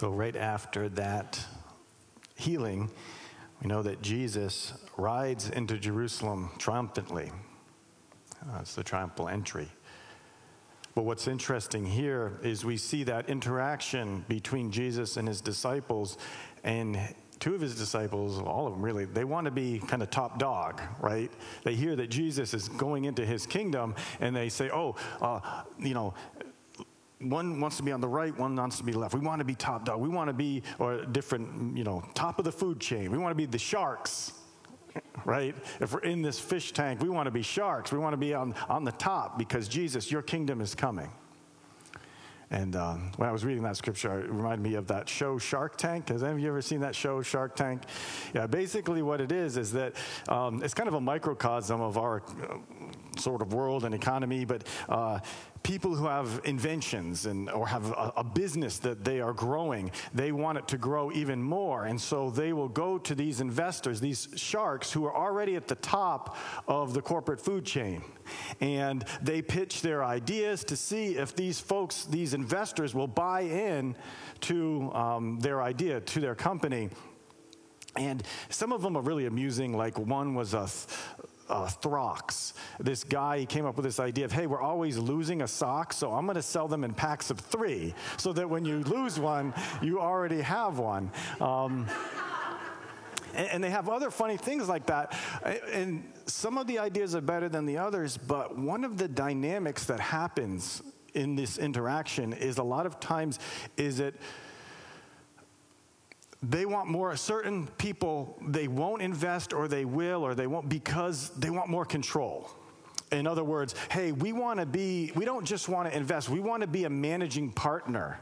So, right after that healing, we know that Jesus rides into Jerusalem triumphantly. Uh, it's the triumphal entry. But what's interesting here is we see that interaction between Jesus and his disciples, and two of his disciples, all of them really, they want to be kind of top dog, right? They hear that Jesus is going into his kingdom, and they say, oh, uh, you know, one wants to be on the right, one wants to be left. We want to be top dog. We want to be, or different, you know, top of the food chain. We want to be the sharks, right? If we're in this fish tank, we want to be sharks. We want to be on, on the top because Jesus, your kingdom is coming. And um, when I was reading that scripture, it reminded me of that show Shark Tank. Has any of you ever seen that show Shark Tank? Yeah, basically what it is is that um, it's kind of a microcosm of our uh, sort of world and economy, but uh, people who have inventions and or have a, a, business that they are growing they want it to grow even more and so they will go to these investors these sharks who are already at the top of the corporate food chain and they pitch their ideas to see if these folks these investors will buy in to um, their idea to their company and some of them are really amusing. Like one was a, uh, Throx. This guy he came up with this idea of, hey, we're always losing a sock, so I'm going to sell them in packs of three, so that when you lose one, you already have one. Um, and, and, they have other funny things like that. And some of the ideas are better than the others, but one of the dynamics that happens in this interaction is a lot of times is it they want more certain people they won't invest or they will or they won't because they want more control in other words hey we want to be we don't just want to invest we want to be a managing partner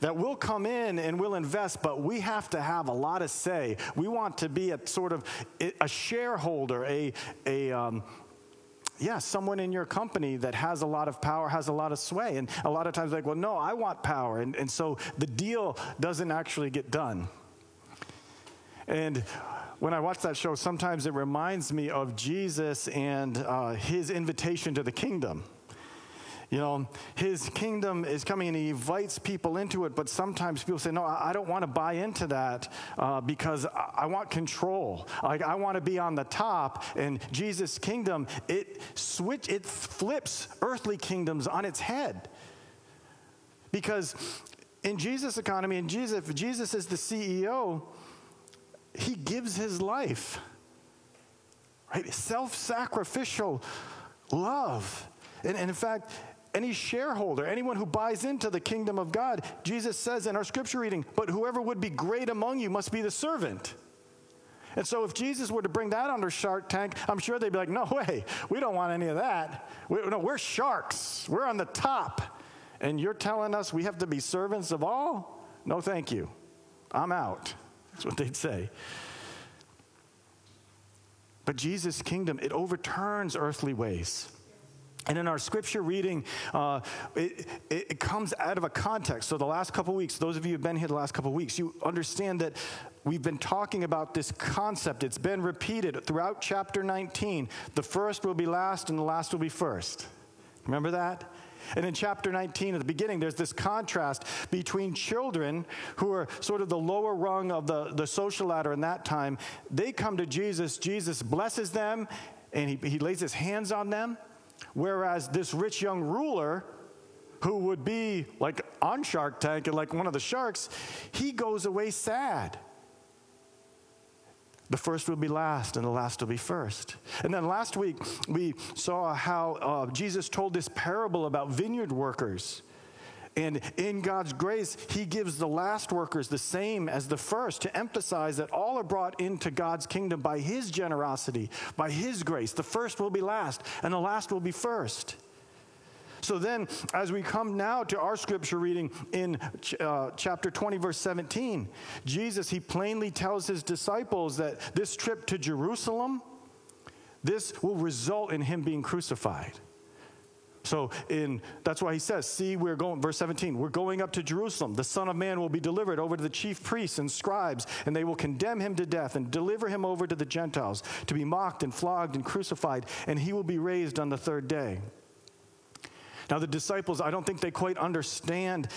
that we'll come in and we'll invest, but we have to have a lot of say. We want to be a sort of a shareholder, a, a um, yeah, someone in your company that has a lot of power, has a lot of sway. And a lot of times, like, well, no, I want power. And, and so the deal doesn't actually get done. And when I watch that show, sometimes it reminds me of Jesus and uh, his invitation to the kingdom. You know, his kingdom is coming and he invites people into it, but sometimes people say, No, I don't want to buy into that uh, because I want control. Like, I want to be on the top. And Jesus' kingdom, it switch, it flips earthly kingdoms on its head. Because in Jesus' economy, in Jesus, if Jesus is the CEO, he gives his life. Right? Self sacrificial love. And, and in fact, any shareholder, anyone who buys into the kingdom of God, Jesus says in our scripture reading, but whoever would be great among you must be the servant. And so, if Jesus were to bring that under Shark Tank, I'm sure they'd be like, no way, we don't want any of that. We, no, we're sharks, we're on the top. And you're telling us we have to be servants of all? No, thank you. I'm out. That's what they'd say. But Jesus' kingdom, it overturns earthly ways. And in our scripture reading, uh, it, it, comes out of a context. So, the last couple weeks, those of you who've been here the last couple weeks, you understand that we've been talking about this concept. It's been repeated throughout chapter 19. The first will be last, and the last will be first. Remember that? And in chapter 19, at the beginning, there's this contrast between children who are sort of the lower rung of the, the social ladder in that time. They come to Jesus, Jesus blesses them, and he, he lays his hands on them. Whereas this rich young ruler, who would be like on Shark Tank and like one of the sharks, he goes away sad. The first will be last, and the last will be first. And then last week, we saw how uh, Jesus told this parable about vineyard workers. And in God's grace, He gives the last workers the same as the first to emphasize that all are brought into God's kingdom by His generosity, by His grace. The first will be last, and the last will be first. So then, as we come now to our scripture reading in uh, chapter 20, verse 17, Jesus, he plainly tells his disciples that this trip to Jerusalem, this will result in him being crucified. So in that's why he says, see, we're going, verse 17, we're going up to Jerusalem. The Son of Man will be delivered over to the chief priests and scribes, and they will condemn him to death and deliver him over to the Gentiles to be mocked and flogged and crucified, and he will be raised on the third day. Now, the disciples, I don't think they quite understand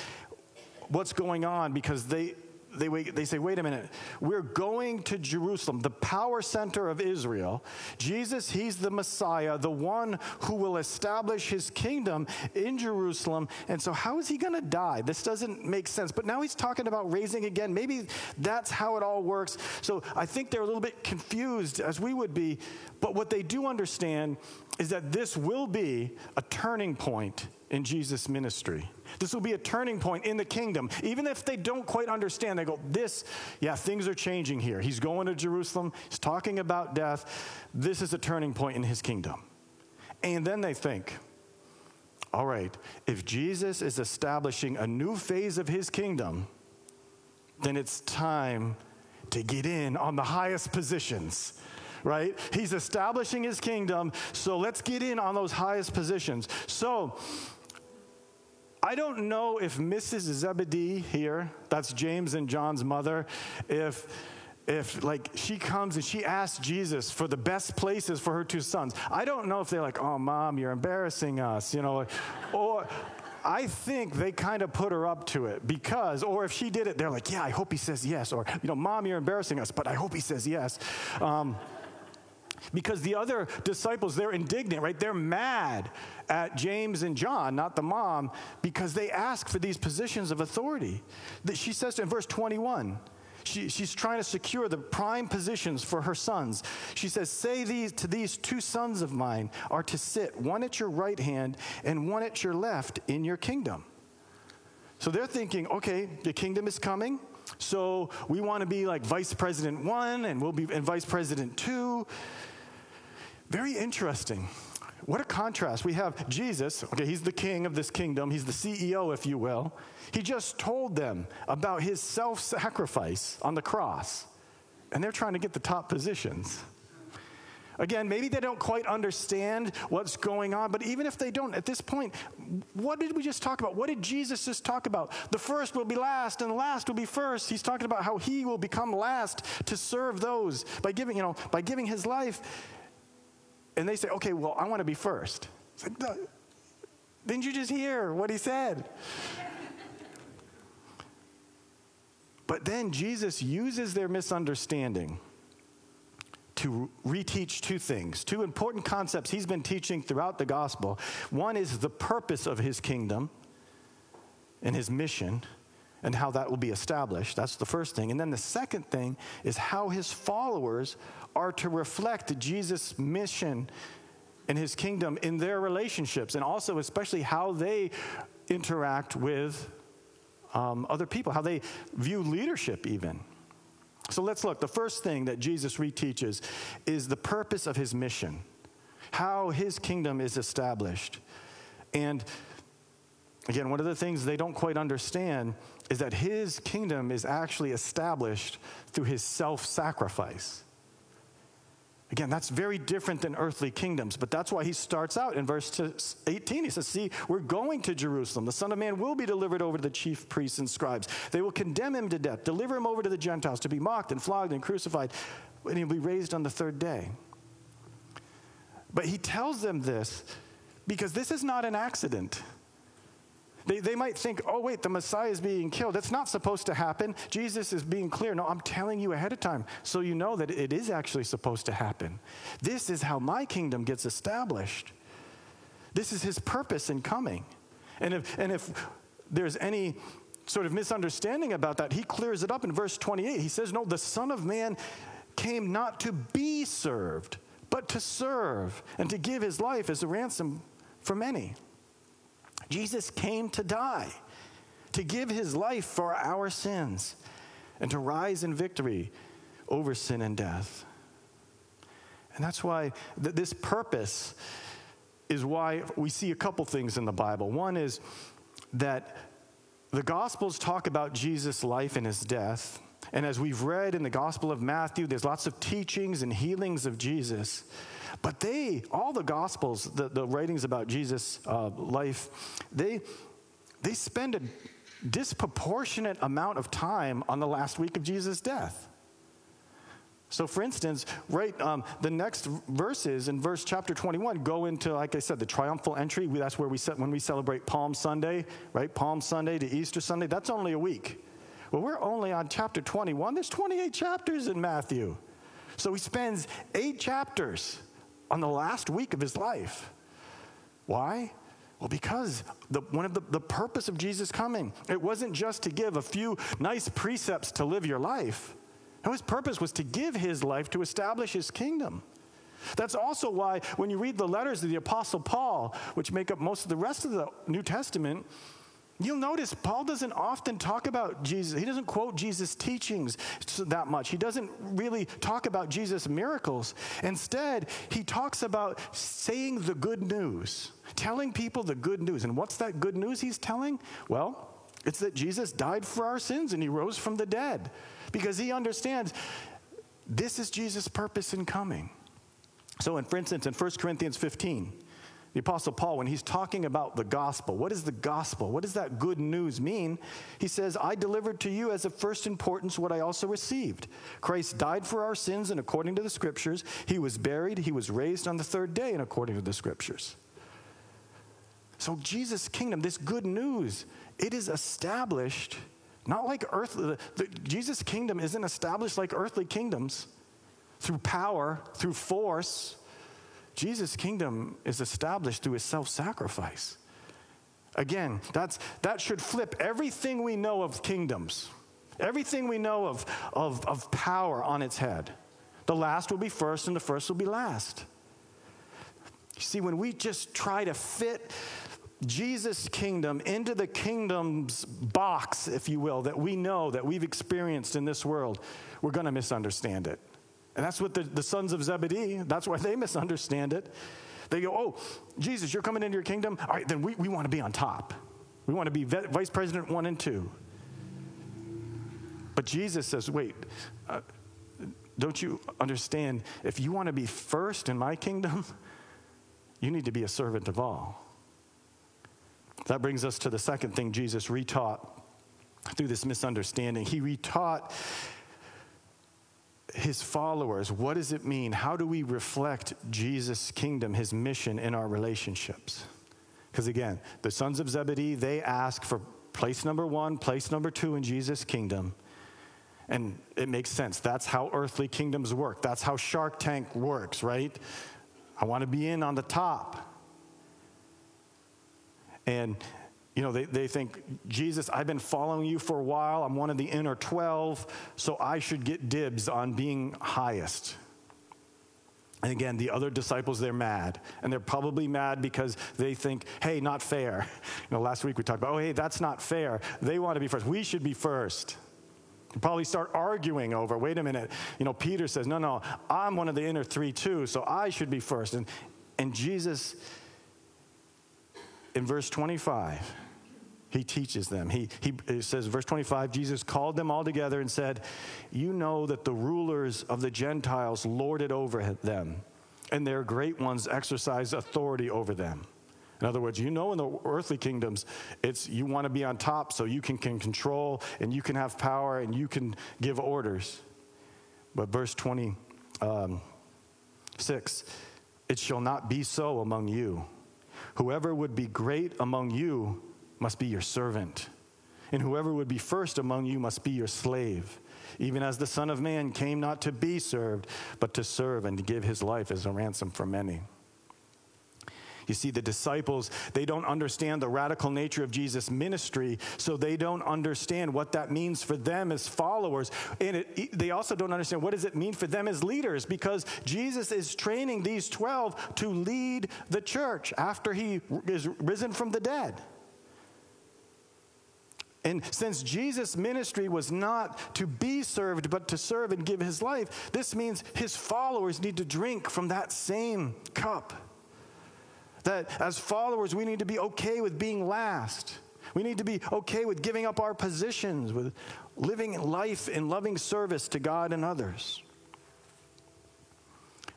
what's going on because they they, they say, wait a minute, we're going to Jerusalem, the power center of Israel. Jesus, he's the Messiah, the one who will establish his kingdom in Jerusalem. And so, how is he going to die? This doesn't make sense. But now he's talking about raising again. Maybe that's how it all works. So, I think they're a little bit confused, as we would be. But what they do understand is that this will be a turning point in Jesus' ministry. This will be a turning point in the kingdom. Even if they don't quite understand, they go, This, yeah, things are changing here. He's going to Jerusalem, he's talking about death. This is a turning point in his kingdom. And then they think, all right, if Jesus is establishing a new phase of his kingdom, then it's time to get in on the highest positions right? He's establishing his kingdom, so let's get in on those highest positions. So, I don't know if Mrs. Zebedee here, that's James and John's mother, if if like she comes and she asks Jesus for the best places for her two sons. I don't know if they're like, "Oh, mom, you're embarrassing us," you know, or I think they kind of put her up to it because, or if she did it, they're like, "Yeah, I hope he says yes," or you know, "Mom, you're embarrassing us, but I hope he says yes." Um, because the other disciples, they're indignant, right? They're mad at James and John, not the mom, because they ask for these positions of authority. That She says in verse 21, she, she's trying to secure the prime positions for her sons. She says, Say these to these two sons of mine are to sit, one at your right hand and one at your left in your kingdom. So they're thinking, okay, the kingdom is coming. So we want to be like vice president one, and we'll be and vice president two. Very interesting. What a contrast. We have Jesus, okay, he's the king of this kingdom, he's the CEO, if you will. He just told them about his self sacrifice on the cross, and they're trying to get the top positions. Again, maybe they don't quite understand what's going on, but even if they don't, at this point, what did we just talk about? What did Jesus just talk about? The first will be last, and the last will be first. He's talking about how he will become last to serve those by giving, you know, by giving his life and they say, okay, well, I want to be first. Like, didn't you just hear what he said? but then Jesus uses their misunderstanding to reteach two things, two important concepts he's been teaching throughout the gospel. One is the purpose of his kingdom and his mission and how that will be established. That's the first thing. And then the second thing is how his followers are to reflect Jesus' mission and his kingdom in their relationships, and also, especially, how they interact with um, other people, how they view leadership, even. So let's look. The first thing that Jesus reteaches is the purpose of his mission, how his kingdom is established. And again, one of the things they don't quite understand is that his kingdom is actually established through his self sacrifice. Again, that's very different than earthly kingdoms, but that's why he starts out in verse 18. He says, See, we're going to Jerusalem. The Son of Man will be delivered over to the chief priests and scribes. They will condemn him to death, deliver him over to the Gentiles to be mocked and flogged and crucified, and he'll be raised on the third day. But he tells them this because this is not an accident. They, they might think, oh, wait, the Messiah is being killed. That's not supposed to happen. Jesus is being clear. No, I'm telling you ahead of time so you know that it is actually supposed to happen. This is how my kingdom gets established. This is his purpose in coming. And if, and if there's any sort of misunderstanding about that, he clears it up in verse 28. He says, No, the Son of Man came not to be served, but to serve and to give his life as a ransom for many. Jesus came to die, to give his life for our sins, and to rise in victory over sin and death. And that's why th- this purpose is why we see a couple things in the Bible. One is that the Gospels talk about Jesus' life and his death. And as we've read in the Gospel of Matthew, there's lots of teachings and healings of Jesus. But they, all the Gospels, the, the writings about Jesus' uh, life, they, they spend a disproportionate amount of time on the last week of Jesus' death. So, for instance, right, um, the next verses in verse chapter 21 go into, like I said, the triumphal entry. We, that's where we set when we celebrate Palm Sunday, right? Palm Sunday to Easter Sunday. That's only a week. Well, we're only on chapter 21. There's 28 chapters in Matthew. So he spends eight chapters on the last week of his life. Why? Well, because the, one of the, the purpose of Jesus coming, it wasn't just to give a few nice precepts to live your life. No, his purpose was to give his life to establish his kingdom. That's also why when you read the letters of the Apostle Paul, which make up most of the rest of the New Testament, You'll notice Paul doesn't often talk about Jesus. He doesn't quote Jesus' teachings that much. He doesn't really talk about Jesus' miracles. Instead, he talks about saying the good news, telling people the good news. And what's that good news he's telling? Well, it's that Jesus died for our sins and he rose from the dead because he understands this is Jesus' purpose in coming. So, in, for instance, in 1 Corinthians 15, the Apostle Paul, when he's talking about the gospel, what is the gospel? What does that good news mean? He says, I delivered to you as of first importance what I also received. Christ died for our sins, and according to the scriptures, he was buried, he was raised on the third day, and according to the scriptures. So, Jesus' kingdom, this good news, it is established not like earthly, Jesus' kingdom isn't established like earthly kingdoms through power, through force Jesus' kingdom is established through his self sacrifice. Again, that's, that should flip everything we know of kingdoms, everything we know of, of, of power on its head. The last will be first, and the first will be last. You see, when we just try to fit Jesus' kingdom into the kingdom's box, if you will, that we know, that we've experienced in this world, we're going to misunderstand it. And that's what the, the sons of Zebedee, that's why they misunderstand it. They go, Oh, Jesus, you're coming into your kingdom? All right, then we, we want to be on top. We want to be vice president one and two. But Jesus says, Wait, uh, don't you understand? If you want to be first in my kingdom, you need to be a servant of all. That brings us to the second thing Jesus retaught through this misunderstanding. He retaught his followers, what does it mean? How do we reflect Jesus' kingdom, his mission in our relationships? Because again, the sons of Zebedee, they ask for place number one, place number two in Jesus' kingdom. And it makes sense. That's how earthly kingdoms work. That's how Shark Tank works, right? I want to be in on the top. And you know, they, they think, Jesus, I've been following you for a while. I'm one of the inner 12, so I should get dibs on being highest. And again, the other disciples, they're mad. And they're probably mad because they think, hey, not fair. You know, last week we talked about, oh, hey, that's not fair. They want to be first. We should be first. Probably start arguing over, wait a minute. You know, Peter says, no, no, I'm one of the inner three too, so I should be first. And, and Jesus, in verse 25, he teaches them. He, he says, verse 25, Jesus called them all together and said, You know that the rulers of the Gentiles lord it over them, and their great ones exercise authority over them. In other words, you know in the earthly kingdoms, it's you want to be on top so you can, can control and you can have power and you can give orders. But verse 26, um, it shall not be so among you. Whoever would be great among you must be your servant, and whoever would be first among you must be your slave, even as the Son of Man came not to be served, but to serve and to give his life as a ransom for many. You see, the disciples, they don't understand the radical nature of Jesus' ministry, so they don't understand what that means for them as followers. And it, they also don't understand what does it mean for them as leaders, because Jesus is training these 12 to lead the church after he is risen from the dead. And since Jesus' ministry was not to be served, but to serve and give his life, this means his followers need to drink from that same cup. That as followers, we need to be okay with being last. We need to be okay with giving up our positions, with living life in loving service to God and others.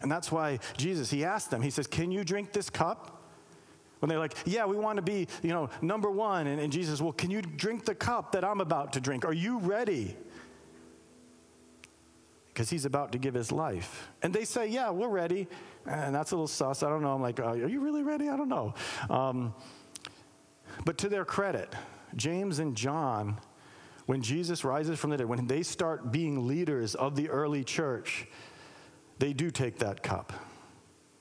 And that's why Jesus, he asked them, he says, Can you drink this cup? When they're like, yeah, we want to be, you know, number one. And, and Jesus, well, can you drink the cup that I'm about to drink? Are you ready? because he's about to give his life. And they say, Yeah, we're ready. And that's a little sus. I don't know. I'm like, Are you really ready? I don't know. Um, but to their credit, James and John, when Jesus rises from the dead, when they start being leaders of the early church, they do take that cup.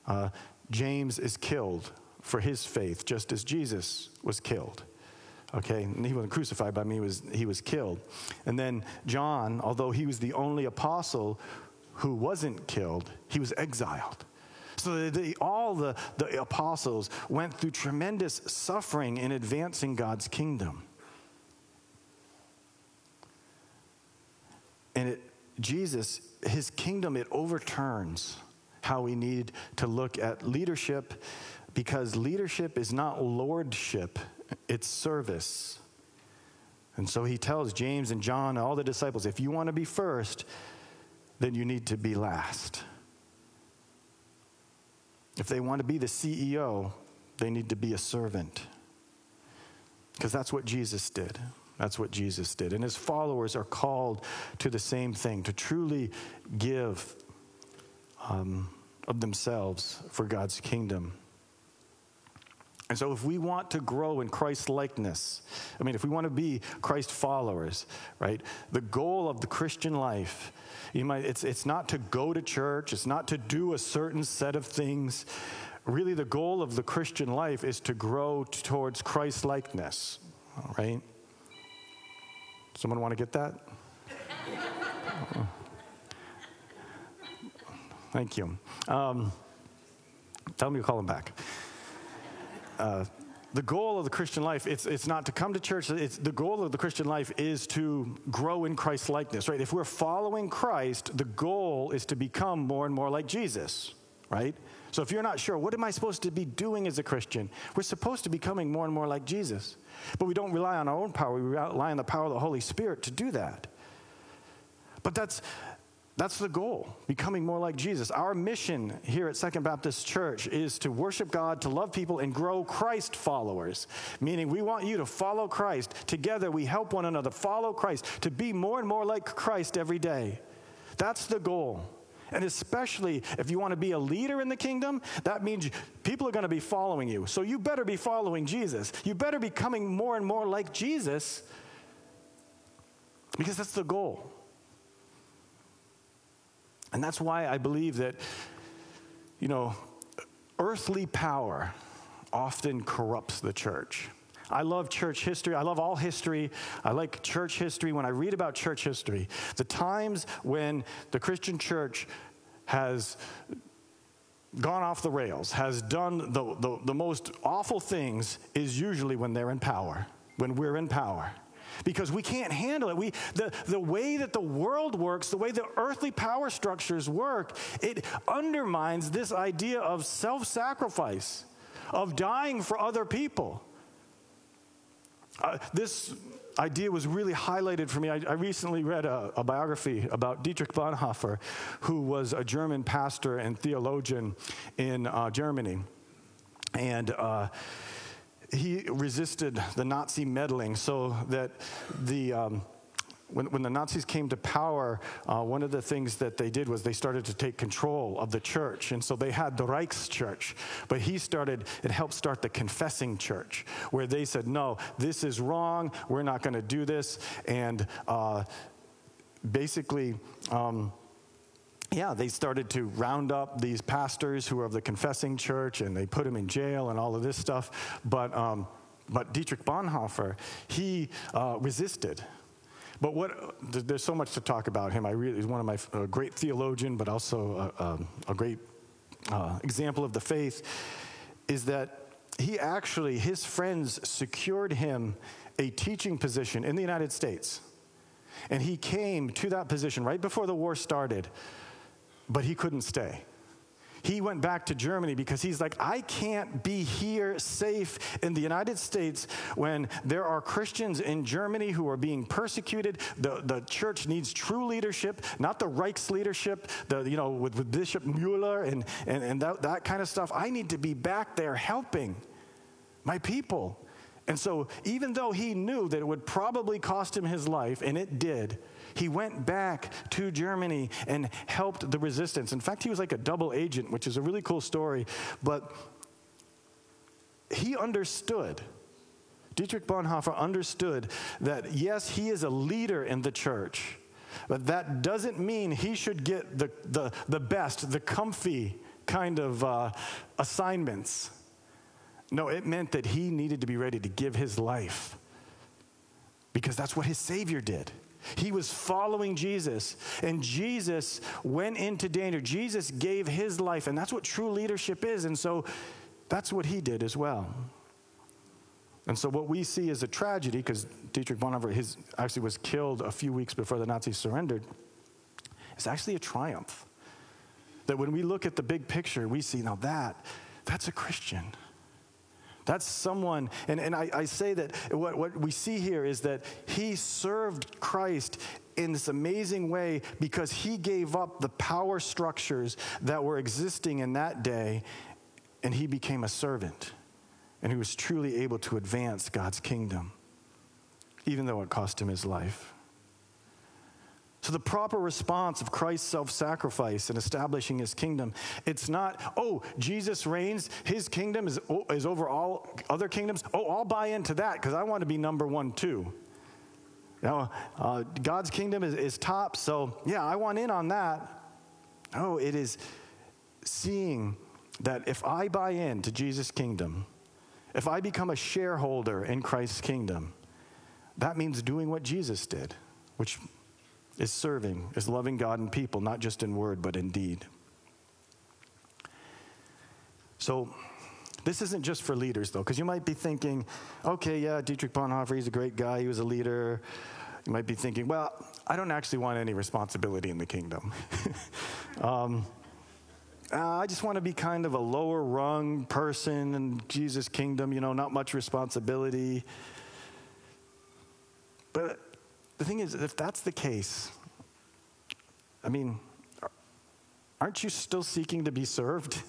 Uh, James is killed for his faith, just as Jesus was killed. Okay, and he wasn't crucified by me, he was, he was killed. And then John, although he was the only apostle who wasn't killed, he was exiled. So all the, the apostles went through tremendous suffering in advancing God's kingdom. And it, Jesus, his kingdom, it overturns how we need to look at leadership because leadership is not lordship, it's service. And so he tells James and John, all the disciples, if you want to be first, then you need to be last. If they want to be the CEO, they need to be a servant. Because that's what Jesus did. That's what Jesus did. And his followers are called to the same thing to truly give um, of themselves for God's kingdom. And so, if we want to grow in Christ likeness, I mean, if we want to be Christ followers, right, the goal of the Christian life, you might, it's, it's not to go to church, it's not to do a certain set of things. Really, the goal of the Christian life is to grow towards Christ likeness, right? Someone want to get that? Thank you. Um, tell me to call him back. Uh, the goal of the Christian life, it's, it's not to come to church. It's, the goal of the Christian life is to grow in Christ likeness, right? If we're following Christ, the goal is to become more and more like Jesus, right? So if you're not sure, what am I supposed to be doing as a Christian? We're supposed to be becoming more and more like Jesus. But we don't rely on our own power, we rely on the power of the Holy Spirit to do that. But that's, that's the goal, becoming more like Jesus. Our mission here at Second Baptist Church is to worship God, to love people, and grow Christ followers. Meaning, we want you to follow Christ. Together, we help one another follow Christ, to be more and more like Christ every day. That's the goal. And especially if you want to be a leader in the kingdom, that means people are going to be following you. So you better be following Jesus. You better be coming more and more like Jesus because that's the goal. And that's why I believe that, you know, earthly power often corrupts the church. I love church history. I love all history. I like church history. When I read about church history, the times when the Christian church has gone off the rails, has done the, the, the most awful things, is usually when they're in power, when we're in power because we can't handle it. We, the, the way that the world works, the way the earthly power structures work, it undermines this idea of self sacrifice, of dying for other people. Uh, this idea was really highlighted for me. I, I recently read a, a, biography about Dietrich Bonhoeffer, who was a German pastor and theologian in uh, Germany. And uh, he resisted the Nazi meddling so that the. Um, when, when, the Nazis came to power, uh, one of the things that they did was they started to take control of the church. And so they had the Reichschurch. But he started, it helped start the confessing church, where they said, no, this is wrong. We're not going to do this. And uh, basically, um, yeah, they started to round up these pastors who were of the confessing church and they put them in jail and all of this stuff. But, um, but Dietrich Bonhoeffer, he uh, resisted. But what, there's so much to talk about him. I really, he's one of my great theologian, but also a, a, a great uh, example of the faith, is that he actually, his friends secured him a teaching position in the United States. And he came to that position right before the war started but he couldn't stay. He went back to Germany because he's like, I can't be here safe in the United States when there are Christians in Germany who are being persecuted. The, the church needs true leadership, not the Reichs leadership, the, you know, with, with Bishop Mueller and, and, and that, that kind of stuff. I need to be back there helping my people. And so, even though he knew that it would probably cost him his life, and it did, He went back to Germany and helped the resistance. In fact, he was like a double agent, which is a really cool story. But he understood. Dietrich Bonhoeffer understood that, yes, he is a leader in the church, but that doesn't mean he should get the, the, the best, the comfy kind of uh, assignments. No, it meant that he needed to be ready to give his life because that's what his Savior did. He was following Jesus, and Jesus went into danger. Jesus gave his life, and that's what true leadership is. And so that's what he did as well. And so what we see is a tragedy, because Dietrich Bonhoeffer his, actually was killed a few weeks before the Nazis surrendered, it's actually a triumph. That when we look at the big picture, we see now that, that's a Christian. That's someone, and, and I, I say that what, what we see here is that he served Christ in this amazing way because he gave up the power structures that were existing in that day and he became a servant. And he was truly able to advance God's kingdom, even though it cost him his life. So, the proper response of Christ's self sacrifice in establishing his kingdom, it's not, oh, Jesus reigns, his kingdom is, is over all other kingdoms. Oh, I'll buy into that because I want to be number one too. You know, uh, God's kingdom is, is top, so yeah, I want in on that. Oh, it is seeing that if I buy into Jesus' kingdom, if I become a shareholder in Christ's kingdom, that means doing what Jesus did, which is serving, is loving God and people, not just in word, but in deed. So, this isn't just for leaders, though, because you might be thinking, okay, yeah, Dietrich Bonhoeffer, he's a great guy, he was a leader. You might be thinking, well, I don't actually want any responsibility in the kingdom. um, uh, I just want to be kind of a lower rung person in Jesus' kingdom, you know, not much responsibility. But the thing is, if that's the case, I mean, aren't you still seeking to be served?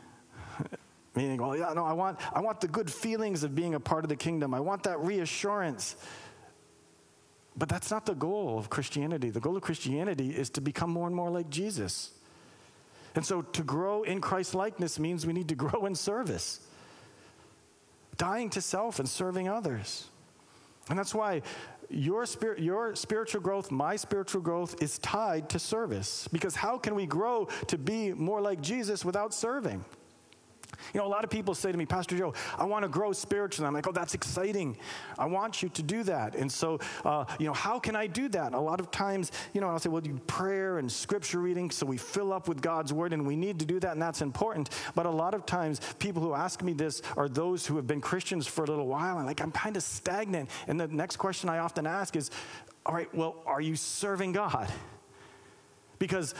Meaning, well, yeah, no, I want, I want the good feelings of being a part of the kingdom. I want that reassurance. But that's not the goal of Christianity. The goal of Christianity is to become more and more like Jesus. And so to grow in Christ likeness means we need to grow in service, dying to self and serving others. And that's why your, spirit, your spiritual growth, my spiritual growth, is tied to service. Because how can we grow to be more like Jesus without serving? You know, a lot of people say to me, Pastor Joe, I want to grow spiritually. I'm like, oh, that's exciting. I want you to do that. And so, uh, you know, how can I do that? A lot of times, you know, I'll say, well, do prayer and scripture reading so we fill up with God's word, and we need to do that, and that's important. But a lot of times, people who ask me this are those who have been Christians for a little while, and like, I'm kind of stagnant. And the next question I often ask is, all right, well, are you serving God? Because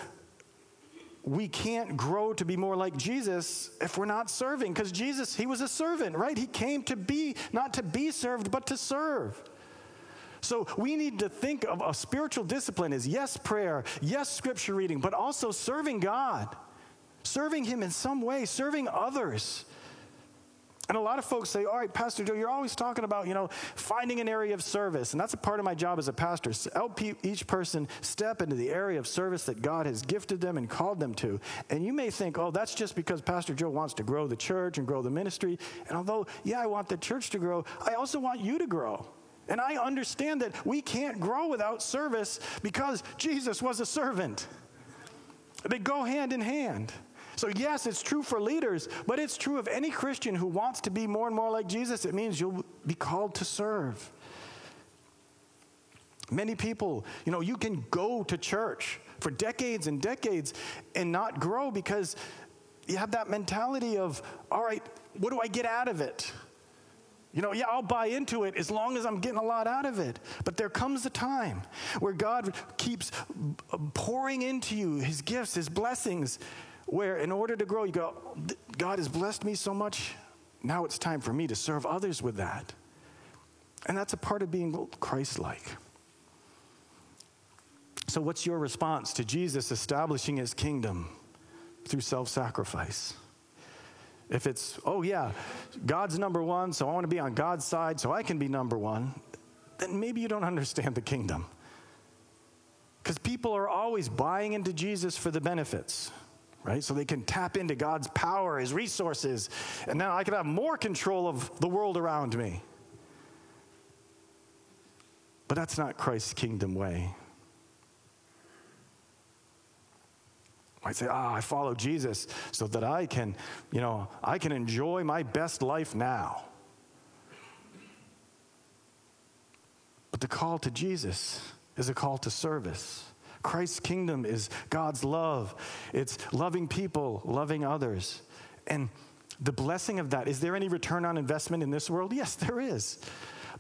we can't grow to be more like Jesus if we're not serving. Because Jesus, he was a servant, right? He came to be, not to be served, but to serve. So we need to think of a spiritual discipline as yes, prayer, yes, scripture reading, but also serving God, serving Him in some way, serving others. And a lot of folks say, all right, Pastor Joe, you're always talking about, you know, finding an area of service. And that's a part of my job as a pastor, to help each person step into the area of service that God has gifted them and called them to. And you may think, oh, that's just because Pastor Joe wants to grow the church and grow the ministry. And although, yeah, I want the church to grow, I also want you to grow. And I understand that we can't grow without service because Jesus was a servant. They go hand in hand. So, yes, it's true for leaders, but it's true of any Christian who wants to be more and more like Jesus. It means you'll be called to serve. Many people, you know, you can go to church for decades and decades and not grow because you have that mentality of, all right, what do I get out of it? You know, yeah, I'll buy into it as long as I'm getting a lot out of it. But there comes a time where God keeps pouring into you his gifts, his blessings, where in order to grow, you go, God has blessed me so much. Now it's time for me to serve others with that. And that's a part of being Christ like. So, what's your response to Jesus establishing his kingdom through self sacrifice? If it's, oh yeah, God's number one, so I want to be on God's side so I can be number one, then maybe you don't understand the kingdom. Because people are always buying into Jesus for the benefits, right? So they can tap into God's power, His resources, and now I can have more control of the world around me. But that's not Christ's kingdom way. I say, ah, I follow Jesus so that I can, you know, I can enjoy my best life now. But the call to Jesus is a call to service. Christ's kingdom is God's love. It's loving people, loving others. And the blessing of that, is there any return on investment in this world? Yes, there is.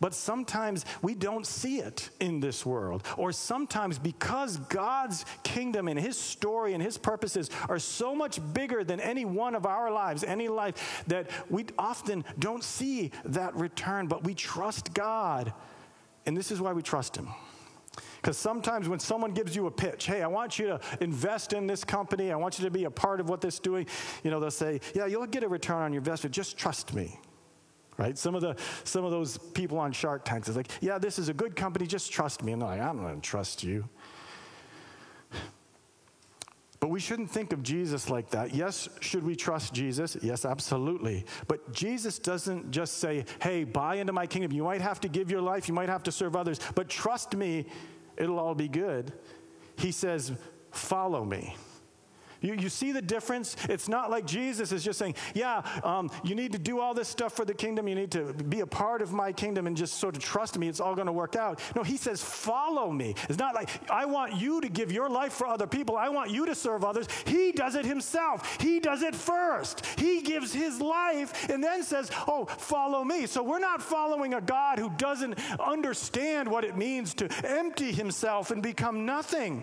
But sometimes we don't see it in this world. Or sometimes because God's kingdom and His story and His purposes are so much bigger than any one of our lives, any life, that we often don't see that return, but we trust God. And this is why we trust Him. Because sometimes when someone gives you a pitch, hey, I want you to invest in this company, I want you to be a part of what this doing, you know, they'll say, yeah, you'll get a return on your investment, just trust me right? Some of the some of those people on Shark Tanks is like, yeah, this is a good company, just trust me. And they're like, I'm not gonna trust you. But we shouldn't think of Jesus like that. Yes, should we trust Jesus? Yes, absolutely. But Jesus doesn't just say, hey, buy into my kingdom. You might have to give your life, you might have to serve others, but trust me, it'll all be good. He says, follow me. You, you see the difference? It's not like Jesus is just saying, Yeah, um, you need to do all this stuff for the kingdom. You need to be a part of my kingdom and just sort of trust me. It's all going to work out. No, he says, Follow me. It's not like, I want you to give your life for other people. I want you to serve others. He does it himself. He does it first. He gives his life and then says, Oh, follow me. So we're not following a God who doesn't understand what it means to empty himself and become nothing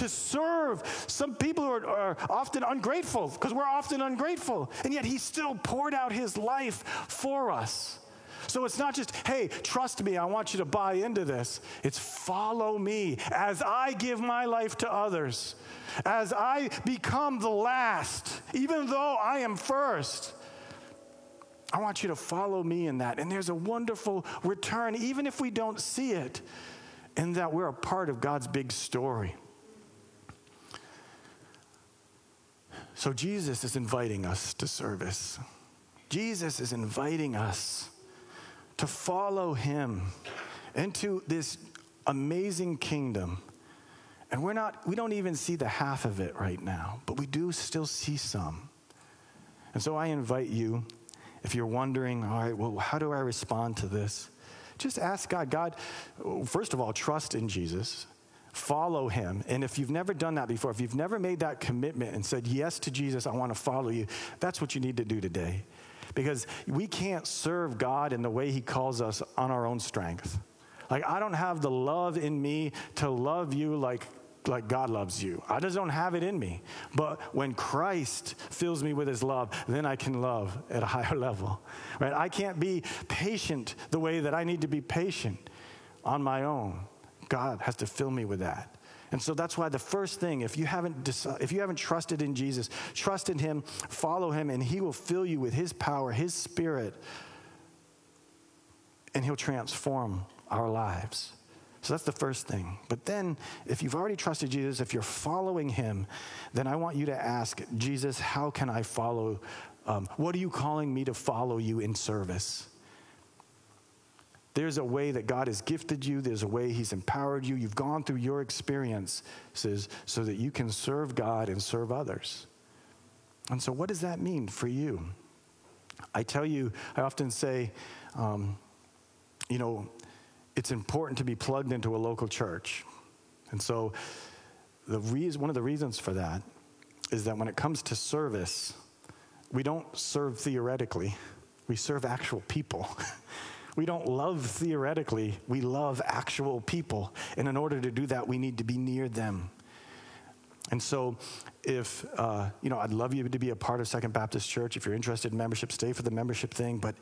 to serve some people who are, are often ungrateful because we're often ungrateful. And yet he still poured out his life for us. So it's not just, hey, trust me, I want you to buy into this. It's follow me as I give my life to others, as I become the last, even though I am first. I want you to follow me in that. And there's a wonderful return, even if we don't see it, in that we're a part of God's big story. So Jesus is inviting us to service. Jesus is inviting us to follow him into this amazing kingdom. And we're not, we don't even see the half of it right now, but we do still see some. And so I invite you, if you're wondering, all right, well, how do I respond to this? Just ask God. God, first of all, trust in Jesus follow him. And if you've never done that before, if you've never made that commitment and said yes to Jesus, I want to follow you, that's what you need to do today. Because we can't serve God in the way he calls us on our own strength. Like, I don't have the love in me to love you like like God loves you. I just don't have it in me. But when Christ fills me with his love, then I can love at a higher level. Right? I can't be patient the way that I need to be patient on my own. God has to fill me with that. And so that's why the first thing, if you haven't if you haven't trusted in Jesus, trust in him, follow him, and he will fill you with his power, his spirit, and he'll transform our lives. So that's the first thing. But then, if you've already trusted Jesus, if you're following him, then I want you to ask Jesus, how can I follow? Um, what are you calling me to follow you in service? There's a way that God has gifted you, there's a way He's empowered you. You've gone through your experiences so that you can serve God and serve others. And so, what does that mean for you? I tell you, I often say, um, you know, it's important to be plugged into a local church. And so, the reason, one of the reasons for that is that when it comes to service, we don't serve theoretically, we serve actual people. We don't love theoretically, we love actual people. And in order to do that, we need to be near them. And so, if, uh, you know, I'd love you to be a part of Second Baptist Church. If you're interested in membership, stay for the membership thing. But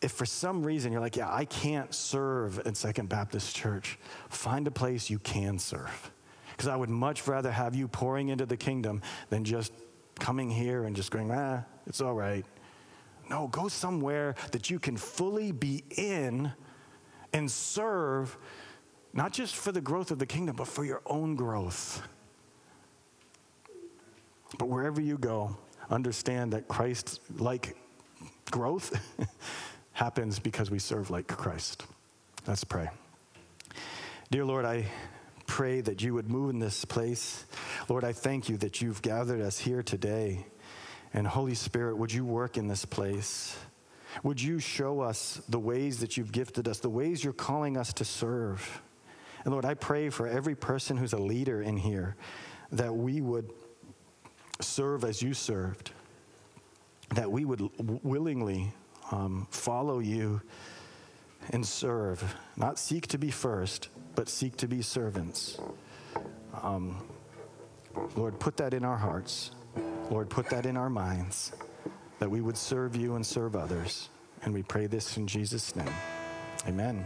if for some reason you're like, yeah, I can't serve in Second Baptist Church, find a place you can serve. Because I would much rather have you pouring into the kingdom than just coming here and just going, ah, it's all right. No, go somewhere that you can fully be in and serve not just for the growth of the kingdom, but for your own growth. But wherever you go, understand that Christ like growth happens because we serve like Christ. Let's pray. Dear Lord, I pray that you would move in this place. Lord, I thank you that you've gathered us here today. And Holy Spirit, would you work in this place? Would you show us the ways that you've gifted us, the ways you're calling us to serve? And Lord, I pray for every person who's a leader in here that we would serve as you served, that we would willingly um, follow you and serve, not seek to be first, but seek to be servants. Um, Lord, put that in our hearts. Lord, put that in our minds, that we would serve you and serve others. And we pray this in Jesus' name. Amen.